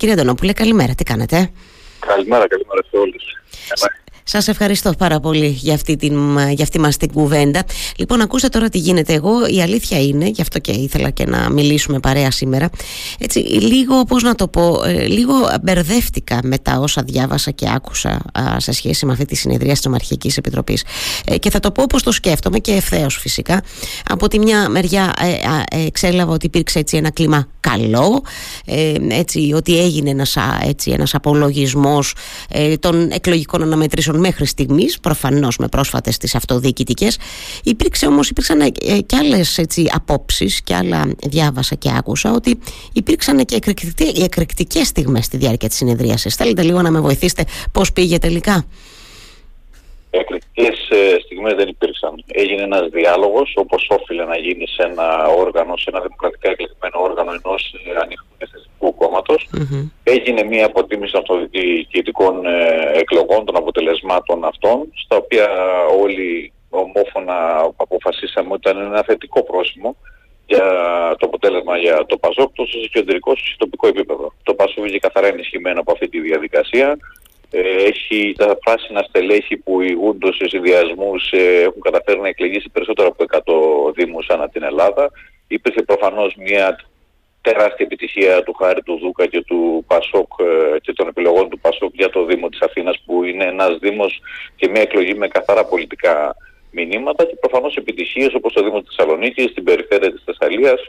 Κύριε Αντωνόπουλε, καλημέρα. Τι κάνετε; Καλημέρα, καλημέρα σε όλους. Σας ευχαριστώ πάρα πολύ για αυτή, την, για αυτή μας την κουβέντα. Λοιπόν, ακούστε τώρα τι γίνεται. Εγώ η αλήθεια είναι, γι' αυτό και ήθελα και να μιλήσουμε παρέα σήμερα, έτσι, λίγο, πώς να το πω, ε, λίγο μπερδεύτηκα με τα όσα διάβασα και άκουσα σε σχέση με αυτή τη συνεδρία της Ομαρχικής Επιτροπής. Ε, και θα το πω όπως το σκέφτομαι και ευθέως φυσικά. Από τη μια μεριά ε, εξέλαβα ότι υπήρξε έτσι ένα κλίμα καλό, έτσι, ότι έγινε ένας, έτσι, ένας απολογισμός των εκλογικών αναμετρήσεων μέχρι στιγμής, προφανώς με πρόσφατες τις αυτοδιοικητικές. Υπήρξε όμως, υπήρξαν ε, και άλλες απόψεις και άλλα διάβασα και άκουσα ότι υπήρξαν και εκρηκτικές στιγμές στη διάρκεια της συνεδρίασης. Θέλετε λίγο να με βοηθήσετε πώς πήγε τελικά; Εκρηκτικές ε, στιγμές δεν υπήρξαν. Έγινε ένας διάλογος όπως όφιλε να γίνει σε ένα όργανο, σε ένα δημοκρατικά εκλεγμένο όργανο ενός ε, ανοιχτού πολιτικού Έγινε μια αποτίμηση των αυτοδιοικητικών ε, εκλογών, των αποτελεσμάτων αυτών, στα οποία όλοι ομόφωνα αποφασίσαμε ότι ήταν ένα θετικό πρόσημο για το αποτέλεσμα για το ΠΑΣΟΚ, τόσο σε κεντρικό όσο σε τοπικό επίπεδο. Το ΠΑΣΟΚ είναι καθαρά ενισχυμένο από αυτή τη διαδικασία. Ε, έχει τα πράσινα στελέχη που ηγούνται σε συνδυασμούς ε, έχουν καταφέρει να εκλεγεί σε περισσότερο από 100 Δήμους ανά την Ελλάδα. Υπήρχε προφανώς μια τεράστια επιτυχία του Χάρη του Δούκα και του Πασόκ ε, και των επιλογών του Πασόκ για το Δήμο της Αθήνας που είναι ένας Δήμος και μια εκλογή με καθαρά πολιτικά μηνύματα και προφανώς επιτυχίες όπως το Δήμο της Θεσσαλονίκης, στην περιφέρεια της Θεσσαλίας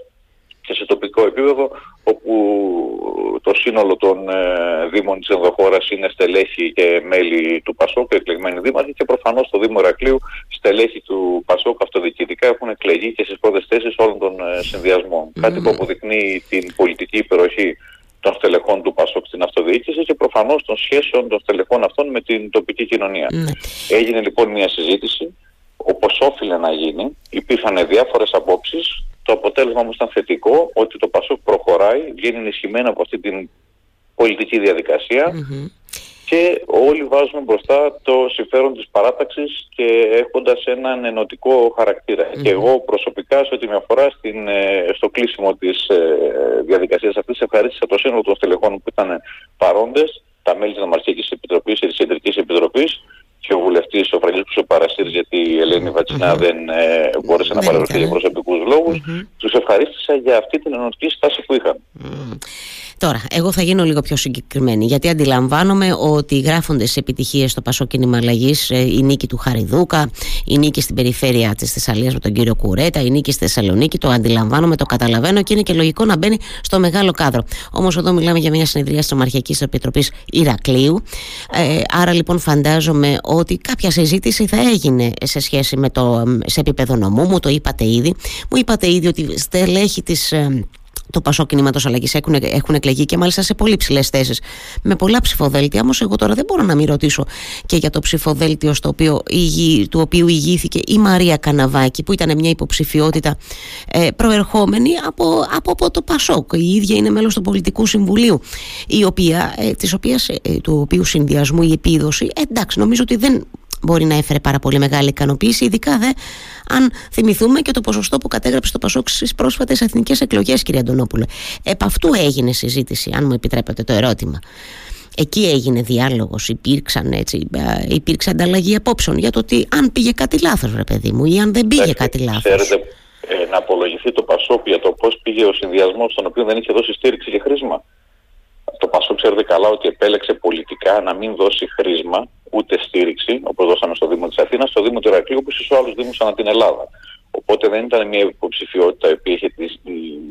και σε τοπικό επίπεδο όπου το σύνολο των ε, δήμων της ενδοχώρας είναι στελέχη και μέλη του ΠΑΣΟΚ, εκλεγμένοι δήμαρχοι και προφανώς το Δήμο Ρακλείου στελέχη του ΠΑΣΟΚ αυτοδιοικητικά έχουν εκλεγεί και στις πρώτες θέσεις όλων των ε, συνδυασμών. Κάτι που αποδεικνύει την πολιτική υπεροχή των στελεχών του ΠΑΣΟΚ στην αυτοδιοίκηση και προφανώς των σχέσεων των στελεχών αυτών με την τοπική κοινωνία. Έγινε λοιπόν μια συζήτηση όπως όφιλε να γίνει, υπήρχαν διάφορες απόψεις το αποτέλεσμα όμως ήταν θετικό ότι το ΠΑΣΟΚ προχωράει, βγαίνει ενισχυμένο από αυτή την πολιτική και όλοι βάζουμε μπροστά το συμφέρον της παράταξης και έχοντας έναν ενωτικό Και εγώ προσωπικά σε ό,τι με αφορά στην, ε, στο κλείσιμο της ε, διαδικασίας αυτής ευχαρίστησα το σύνολο των στελεχών που ήταν παρόντες, τα μέλη της Νομαρχικής Επιτροπής και της Κεντρικής Επιτροπής και ο βουλευτής ο Φραγκίσκο ο Παραστήρη, γιατί η Ελένη Βατσινά δεν ε, μπόρεσε να παραδοθεί για προσωπικούς λόγους, τους ευχαρίστησα για αυτή την ενωτική στάση που είχαν. Τώρα, εγώ θα γίνω λίγο πιο συγκεκριμένη, γιατί αντιλαμβάνομαι ότι γράφονται σε επιτυχίες στο Πασό Κίνημα Αλλαγής ε, η νίκη του Χαριδούκα, η νίκη στην περιφέρεια της Θεσσαλίας με τον κύριο Κουρέτα, η νίκη στη Θεσσαλονίκη. Το αντιλαμβάνομαι, το καταλαβαίνω και είναι και λογικό να μπαίνει στο μεγάλο κάδρο. Όμως, εδώ μιλάμε για μια συνεδρία της Ομαρχιακής Επιτροπής Ηρακλείου. Ε, άρα, λοιπόν, φαντάζομαι ότι κάποια συζήτηση θα έγινε σε σχέση με το σε επίπεδο νομού. Μου το είπατε ήδη. Μου είπατε ήδη ότι στελέχη της ε, το Πασό Κινήματος Αλλαγής έχουν, έχουν εκλεγεί και μάλιστα σε πολύ ψηλές θέσεις. Με πολλά ψηφοδέλτια. Όμως, εγώ τώρα δεν μπορώ να μην ρωτήσω και για το ψηφοδέλτιο στο οποίο, του οποίου ηγήθηκε η Μαρία Καναβάκη, που ήταν μια υποψηφιότητα ε, προερχόμενη από, από, από, το Πασόκ. Η ίδια είναι μέλος του Πολιτικού Συμβουλίου, η οποία, ε, της οποίας, ε, του οποίου συνδυασμού η επίδοση, εντάξει, νομίζω ότι δεν μπορεί να έφερε πάρα πολύ μεγάλη ικανοποίηση, ειδικά δε αν θυμηθούμε και το ποσοστό που κατέγραψε το Πασόκ στις πρόσφατες εθνικές εκλογές, κύριε Αντωνόπουλε. Επ' αυτού έγινε συζήτηση, αν μου επιτρέπετε το ερώτημα. Εκεί έγινε διάλογος, υπήρξαν έτσι, υπήρξε ανταλλαγή απόψεων για το ότι αν πήγε κάτι λάθος, ρε παιδί μου, ή αν δεν πήγε κάτι λάθος. Ξέρετε, ε, να απολογηθεί το Πασόκ για το πώς πήγε ο συνδυασμός, στον οποίο δεν είχε δώσει στήριξη και χρήσμα. Το Πασόκ ξέρετε καλά ότι επέλεξε πολιτικά να μην δώσει χρήσμα ούτε στήριξη, όπως δώσαμε στο Δήμο της Αθήνας, στο Δήμο του Ηρακλείου, όπως σε άλλους Δήμους ανά την Ελλάδα. Οπότε δεν ήταν μια υποψηφιότητα η οποία είχε τη,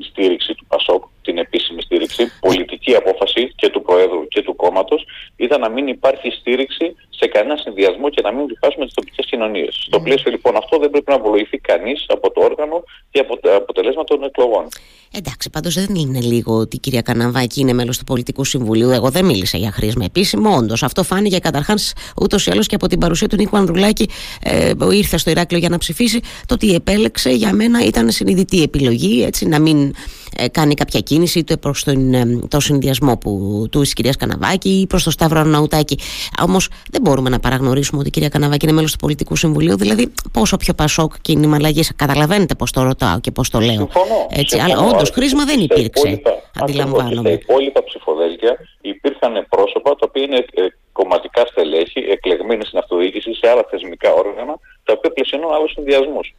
στήριξη του ΠΑΣΟΚ, την επίσημη στήριξη, πολιτική απόφαση και του Προέδρου και του κόμματος, ήταν να μην υπάρχει στήριξη σε κανένα συνδυασμό και να μην διχάσουμε τις τοπικές κοινωνίες. Mm. Στο πλαίσιο λοιπόν αυτό δεν πρέπει να απολογηθεί κανείς από το όργανο και από τα αποτελέσματα των εκλογών. Εντάξει, πάντως δεν είναι λίγο ότι η κυρία Καναβάκη είναι μέλος του Πολιτικού Συμβουλίου. Εγώ δεν μίλησα για χρήσμα επίσημο, όντως. Αυτό φάνηκε καταρχάς ούτως ή άλλως και από την παρουσία του Νίκου Ανδρουλάκη ε, που ήρθε στο Ηράκλειο για να ψηφίσει. Το ότι επέλεξε για μένα ήταν συνειδητή επιλογή, έτσι να μην ε, κάνει κάποια κίνηση είτε προς τον ε, το συνδυασμό που, του της κυρίας Καναβάκη ή προς το Σταύρο Αναουτάκη. Όμως δεν μπορούμε να παραγνωρίσουμε ότι η κυρία Καναβάκη είναι μέλος του Πολιτικού Συμβουλίου. Δηλαδή, πόσο πιο πασόκ κίνημα αλλαγής. Καταλαβαίνετε πώς το ρωτάω και πώς το λέω. Συμφωνώ. Έτσι, αλλά όντως χρήσμα δεν υπήρξε. αντιλαμβάνομαι. Στα υπόλοιπα ψηφοδέλτια υπήρχαν πρόσωπα τα οποία είναι ε, κομματικά στελέχη, εκλεγμένοι στην αυτοδιοίκηση σε άλλα θεσμικά όργανα, τα οποία πλαισιώνουν άλλους συνδυασμούς.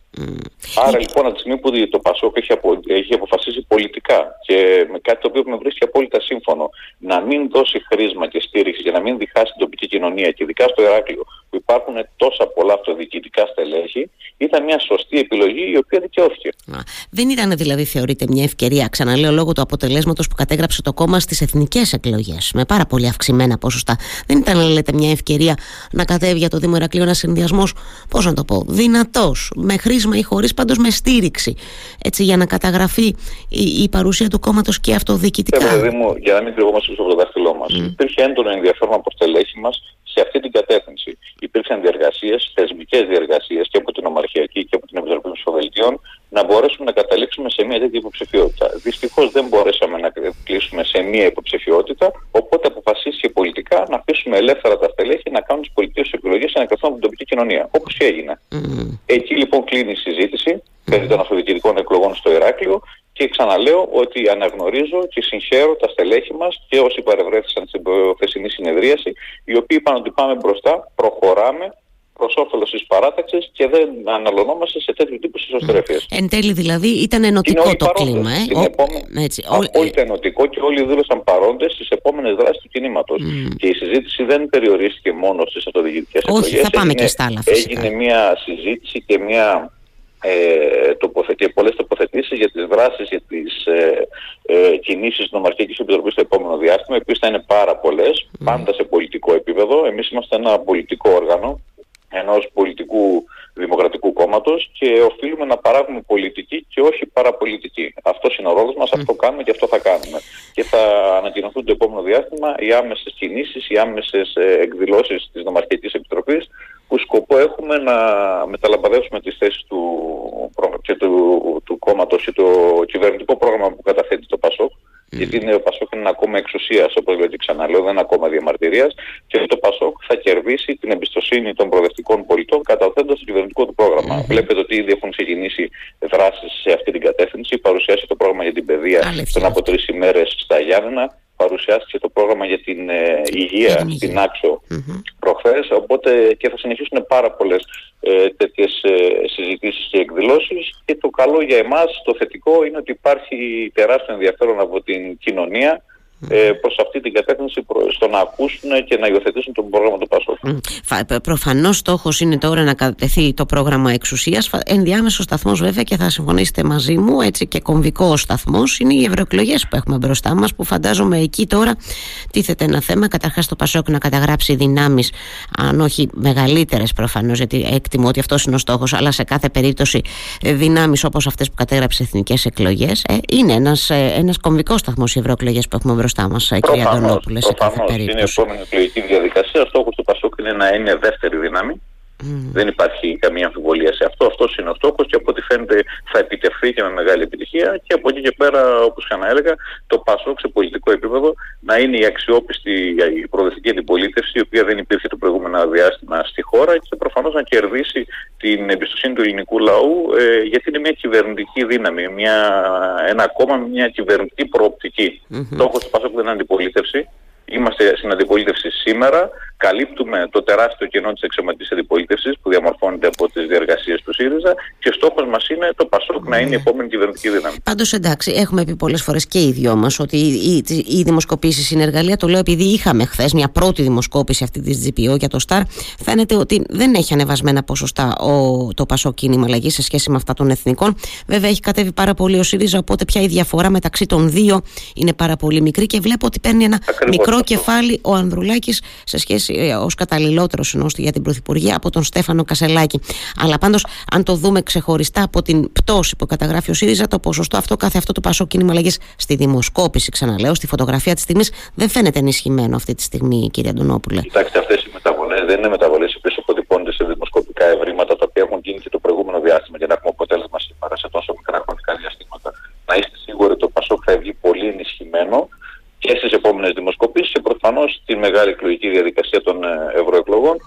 Άρα λοιπόν από τη στιγμή που το Πασόκ έχει, απο, έχει αποφασίσει πολιτικά και με κάτι το οποίο με βρίσκει απόλυτα σύμφωνο να μην δώσει χρήσμα και στήριξη για να μην διχάσει την τοπική κοινωνία και ειδικά στο Ηράκλειο που υπάρχουν τόσα πολλά αυτοδιοικητικά στελέχη, ήταν μια σωστή επιλογή η οποία δικαιώθηκε. δεν ήταν δηλαδή, θεωρείται, μια ευκαιρία, ξαναλέω λόγω του αποτελέσματος που κατέγραψε το κόμμα στις εθνικές εκλογές με πάρα πολύ αυξημένα ποσοστά. Δεν ήταν, λέτε, μια ευκαιρία να κατέβει για το Δήμο Ηρακλείου ένα συνδυασμός, πώς να το πω, δυνατός, με χρήσμα ή χωρίς, πάντως με στήριξη. Έτσι, για να καταγραφεί η, η παρουσία του κόμματος και αυτοδιοικητικά. Ε, μου, για να μην κρυβόμαστε πίσω από το δάχτυλό μας. Mm. Υπήρχε έντονο ενδιαφέρον από στελέχη μας σε αυτή την κατεύθυνση. Υπήρξαν διεργασίες, θεσμικές διεργασίες και από την Ομαρχιακή και από την Επιτροπή των Ψηφοδελτίων να μπορέσουμε να καταλήξουμε σε μια τέτοια υποψηφιότητα. Δυστυχώς δεν μπορέσαμε να κλείσουμε σε μια υποψηφιότητα, οπότε αποφασίστηκε πολιτικά να αφήσουμε ελεύθερα τα στελέχη να κάνουν τις πολιτικές επιλογέ και να κρατούν από την τοπική κοινωνία. Όπως και έγινε. Mm. Εκεί λοιπόν κλείνει η συζήτηση περί των αυτοδιοικητικών εκλογών στο Ηράκλειο και ξαναλέω ότι αναγνωρίζω και συγχαίρω τα στελέχη μας και όσοι παρευρέθησαν στην χθεσινή συνεδρίαση, οι οποίοι είπαν ότι πάμε μπροστά, προχωράμε προς όφελος της παράταξης και δεν αναλωνόμαστε σε τέτοιου τύπου ισοστρέφειε. Mm. Εν τέλει δηλαδή ήταν ενωτικό το κλίμα. Ε; Ο... Επόμενη... Έτσι, Απόλυτα ενωτικό και όλοι δήλωσαν παρόντες στις επόμενες δράσεις του κινήματος. Mm. Και η συζήτηση δεν περιορίστηκε μόνο στις αυτοδιοικητικές εκλογέ. Όχι, θα πάμε έγινε, και στα άλλα Έγινε μια συζήτηση και μια ε, τοποθετή, πολλές τοποθετήσεις για τις δράσεις, για τις ε, ε, κινήσεις της Νομαρχικής Επιτροπής στο επόμενο διάστημα, οι οποίες θα είναι πάρα πολλές, mm. πάντα σε πολιτικό επίπεδο. Εμείς είμαστε ένα πολιτικό όργανο, ενός πολιτικού δημοκρατικού κόμματος και οφείλουμε να παράγουμε πολιτική και όχι παραπολιτική. Αυτός είναι ο ρόλος μας, mm. αυτό κάνουμε και αυτό θα κάνουμε. Και θα ανακοινωθούν το επόμενο διάστημα οι άμεσες κινήσεις, οι άμεσες ε, εκδηλώσεις της Νομαρχικής Επιτροπής που σκοπό έχουμε να μεταλαμπαδεύσουμε τις θέσεις του, και του, του κόμματος και το κυβερνητικό πρόγραμμα που καταθέτει το ΠΑΣΟΚ Mm. Γιατί είναι, ο Πασόκ είναι ακόμα εξουσίας, όπως λέτε ξαναλέω, δεν είναι ακόμα διαμαρτυρίας. Και το Πασόκ θα κερδίσει την εμπιστοσύνη των προοδευτικών πολιτών καταθέτοντας το κυβερνητικό του πρόγραμμα. Mm. Βλέπετε ότι ήδη έχουν ξεκινήσει δράσεις σε αυτή την κατεύθυνση. Παρουσιάσει το πρόγραμμα για την παιδεία πριν από τρεις ημέρες στα Γιάννενα παρουσιάστηκε το πρόγραμμα για την ε, υγεία στην Άξο mm-hmm. προχθές, οπότε και θα συνεχίσουν πάρα πολλές ε, τέτοιες ε, συζητήσεις και εκδηλώσεις. Και το καλό για εμάς, το θετικό είναι ότι υπάρχει τεράστιο ενδιαφέρον από την κοινωνία ε, προς αυτή την κατεύθυνση στο να ακούσουν και να υιοθετήσουν το πρόγραμμα του ΠΑΣΟΚ. Mm. Προφανώς στόχος είναι τώρα να κατατεθεί το πρόγραμμα εξουσίας. Ενδιάμεσος σταθμός βέβαια και θα συμφωνήσετε μαζί μου έτσι και κομβικό σταθμός είναι οι ευρωεκλογές που έχουμε μπροστά μας που φαντάζομαι εκεί τώρα τίθεται ένα θέμα καταρχάς το ΠΑΣΟΚ να καταγράψει δυνάμεις αν όχι μεγαλύτερες προφανώς γιατί εκτιμώ ότι αυτός είναι ο στόχος αλλά σε κάθε περίπτωση ε, δυνάμεις όπως αυτές που κατέγραψε εθνικές εκλογές ε, είναι ένας, ε, ένας κομβικός σταθμός οι ευρωεκλογές που έχουμε μπροστά μπροστά μας, κυρία Αντωνόπουλε, σε κάθε περίπτωση. Είναι η επόμενη εκλογική διαδικασία. Ο στόχος του Πασόκ είναι να είναι δεύτερη δύναμη. Δεν υπάρχει καμία αμφιβολία σε αυτό. Αυτός είναι ο στόχος και από ό,τι φαίνεται θα επιτευχθεί και με μεγάλη επιτυχία. Και από εκεί και πέρα, όπως έλεγα, το ΠΑΣΟΚ σε πολιτικό επίπεδο να είναι η αξιόπιστη η προοδευτική αντιπολίτευση, η οποία δεν υπήρχε το προηγούμενο διάστημα στη χώρα και προφανώς να κερδίσει την εμπιστοσύνη του ελληνικού λαού, ε, γιατί είναι μια κυβερνητική δύναμη, μια, ένα κόμμα με μια κυβερνητική προοπτική. Mm-hmm. Στόχος του ΠΑΣΟΚ δεν είναι αντιπολίτευση. Είμαστε στην αντιπολίτευση σήμερα καλύπτουμε το τεράστιο κενό της εξωματικής αντιπολίτευσης που διαμορφώνεται από τις διεργασίες του ΣΥΡΙΖΑ και στόχος μας είναι το ΠΑΣΟΚ να είναι η επόμενη κυβερνητική δύναμη. Πάντως εντάξει, έχουμε πει πολλές φορές και οι δυο μας ότι οι, οι, οι δημοσκοπήσεις είναι εργαλεία. Το λέω επειδή είχαμε χθες μια πρώτη δημοσκόπηση αυτή της GPO για το ΣΤΑΡ. Φαίνεται ότι δεν έχει ανεβασμένα ποσοστά ο, το ΠΑΣΟΚ κίνημα αλλαγή σε σχέση με αυτά των εθνικών. Βέβαια έχει κατέβει πάρα πολύ ο ΣΥΡΙΖΑ, οπότε πια η διαφορά μεταξύ των δύο είναι πάρα πολύ μικρή και βλέπω ότι παίρνει ένα μικρό αυτό. κεφάλι ο Ανδρουλάκης σε σχέση ε, ως καταλληλότερος ενώστη για την Πρωθυπουργία από τον Στέφανο Κασελάκη. Αλλά πάντως, αν το δούμε ξεχωριστά από την πτώση που καταγράφει ο ΣΥΡΙΖΑ, το ποσοστό αυτό, κάθε αυτό το πασό κίνημα αλλαγή στη δημοσκόπηση, ξαναλέω, στη φωτογραφία της στιγμή, δεν φαίνεται ενισχυμένο αυτή τη στιγμή, κύριε Αντωνόπουλε. Κοιτάξτε, αυτές οι μεταβολές δεν είναι μεταβολές οι οποίες αποτυπώνται σε δημοσκοπικά ευρήματα τα οποία έχουν γίνει και το προηγούμενο διάστημα για να έχουμε αποτέλεσμα σήμερα σε τόσο μικρά χρονικά διαστήματα. Να είστε σίγουροι το δεδομένο και στις επόμενες δημοσκοπήσεις και προφανώς στη μεγάλη εκλογική διαδικασία των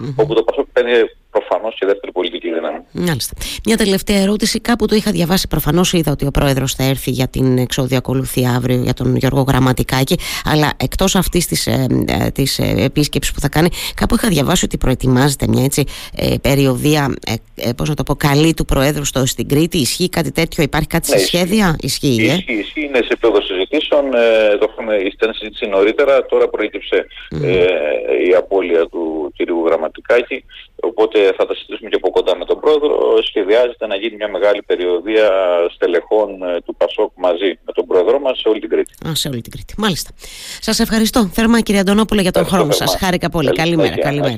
ευρωεκλογών όπου το ΠΑΣΟΚ παίρνει προφανώς και δεύτερη πολιτική δύναμη. Μάλιστα. Μια τελευταία ερώτηση. Κάπου το είχα διαβάσει. Προφανώς είδα ότι ο πρόεδρος θα έρθει για την εξόδια ακολουθεί αύριο για τον Γιώργο Γραμματικάκη. Αλλά εκτός αυτής της ε, ε, της ε, επίσκεψης που θα κάνει, κάπου είχα διαβάσει ότι προετοιμάζεται μια έτσι ε, περιοδία, ε, ε, πώς να το πω, καλή του Προέδρου στο, στην Κρήτη. Ισχύει κάτι τέτοιο, υπάρχει κάτι ναι, σε σχέδια; Ισχύει, ισχύει, ε; ισχύει, είναι σε επίπεδο συζητήσεων. Ε, το είχαμε ήταν συζήτηση νωρίτερα. Τώρα προέκυψε mm. ε, η απώλεια του κ. Γραμματικάκη. Οπότε θα τα συζητήσουμε και από κοντά με τον πρόεδρο. Σχεδιάζεται να γίνει μια μεγάλη περιοδία στελεχών ε, του ΠΑΣΟΚ μαζί με τον πρόεδρό μας σε όλη την Κρήτη. Α, σε όλη την Κρήτη. Μάλιστα. Σας ευχαριστώ θερμά κύριε Αντωνόπουλε για τον χρόνο σας. Χάρηκα πολύ. Καλημέρα. καλημέρα.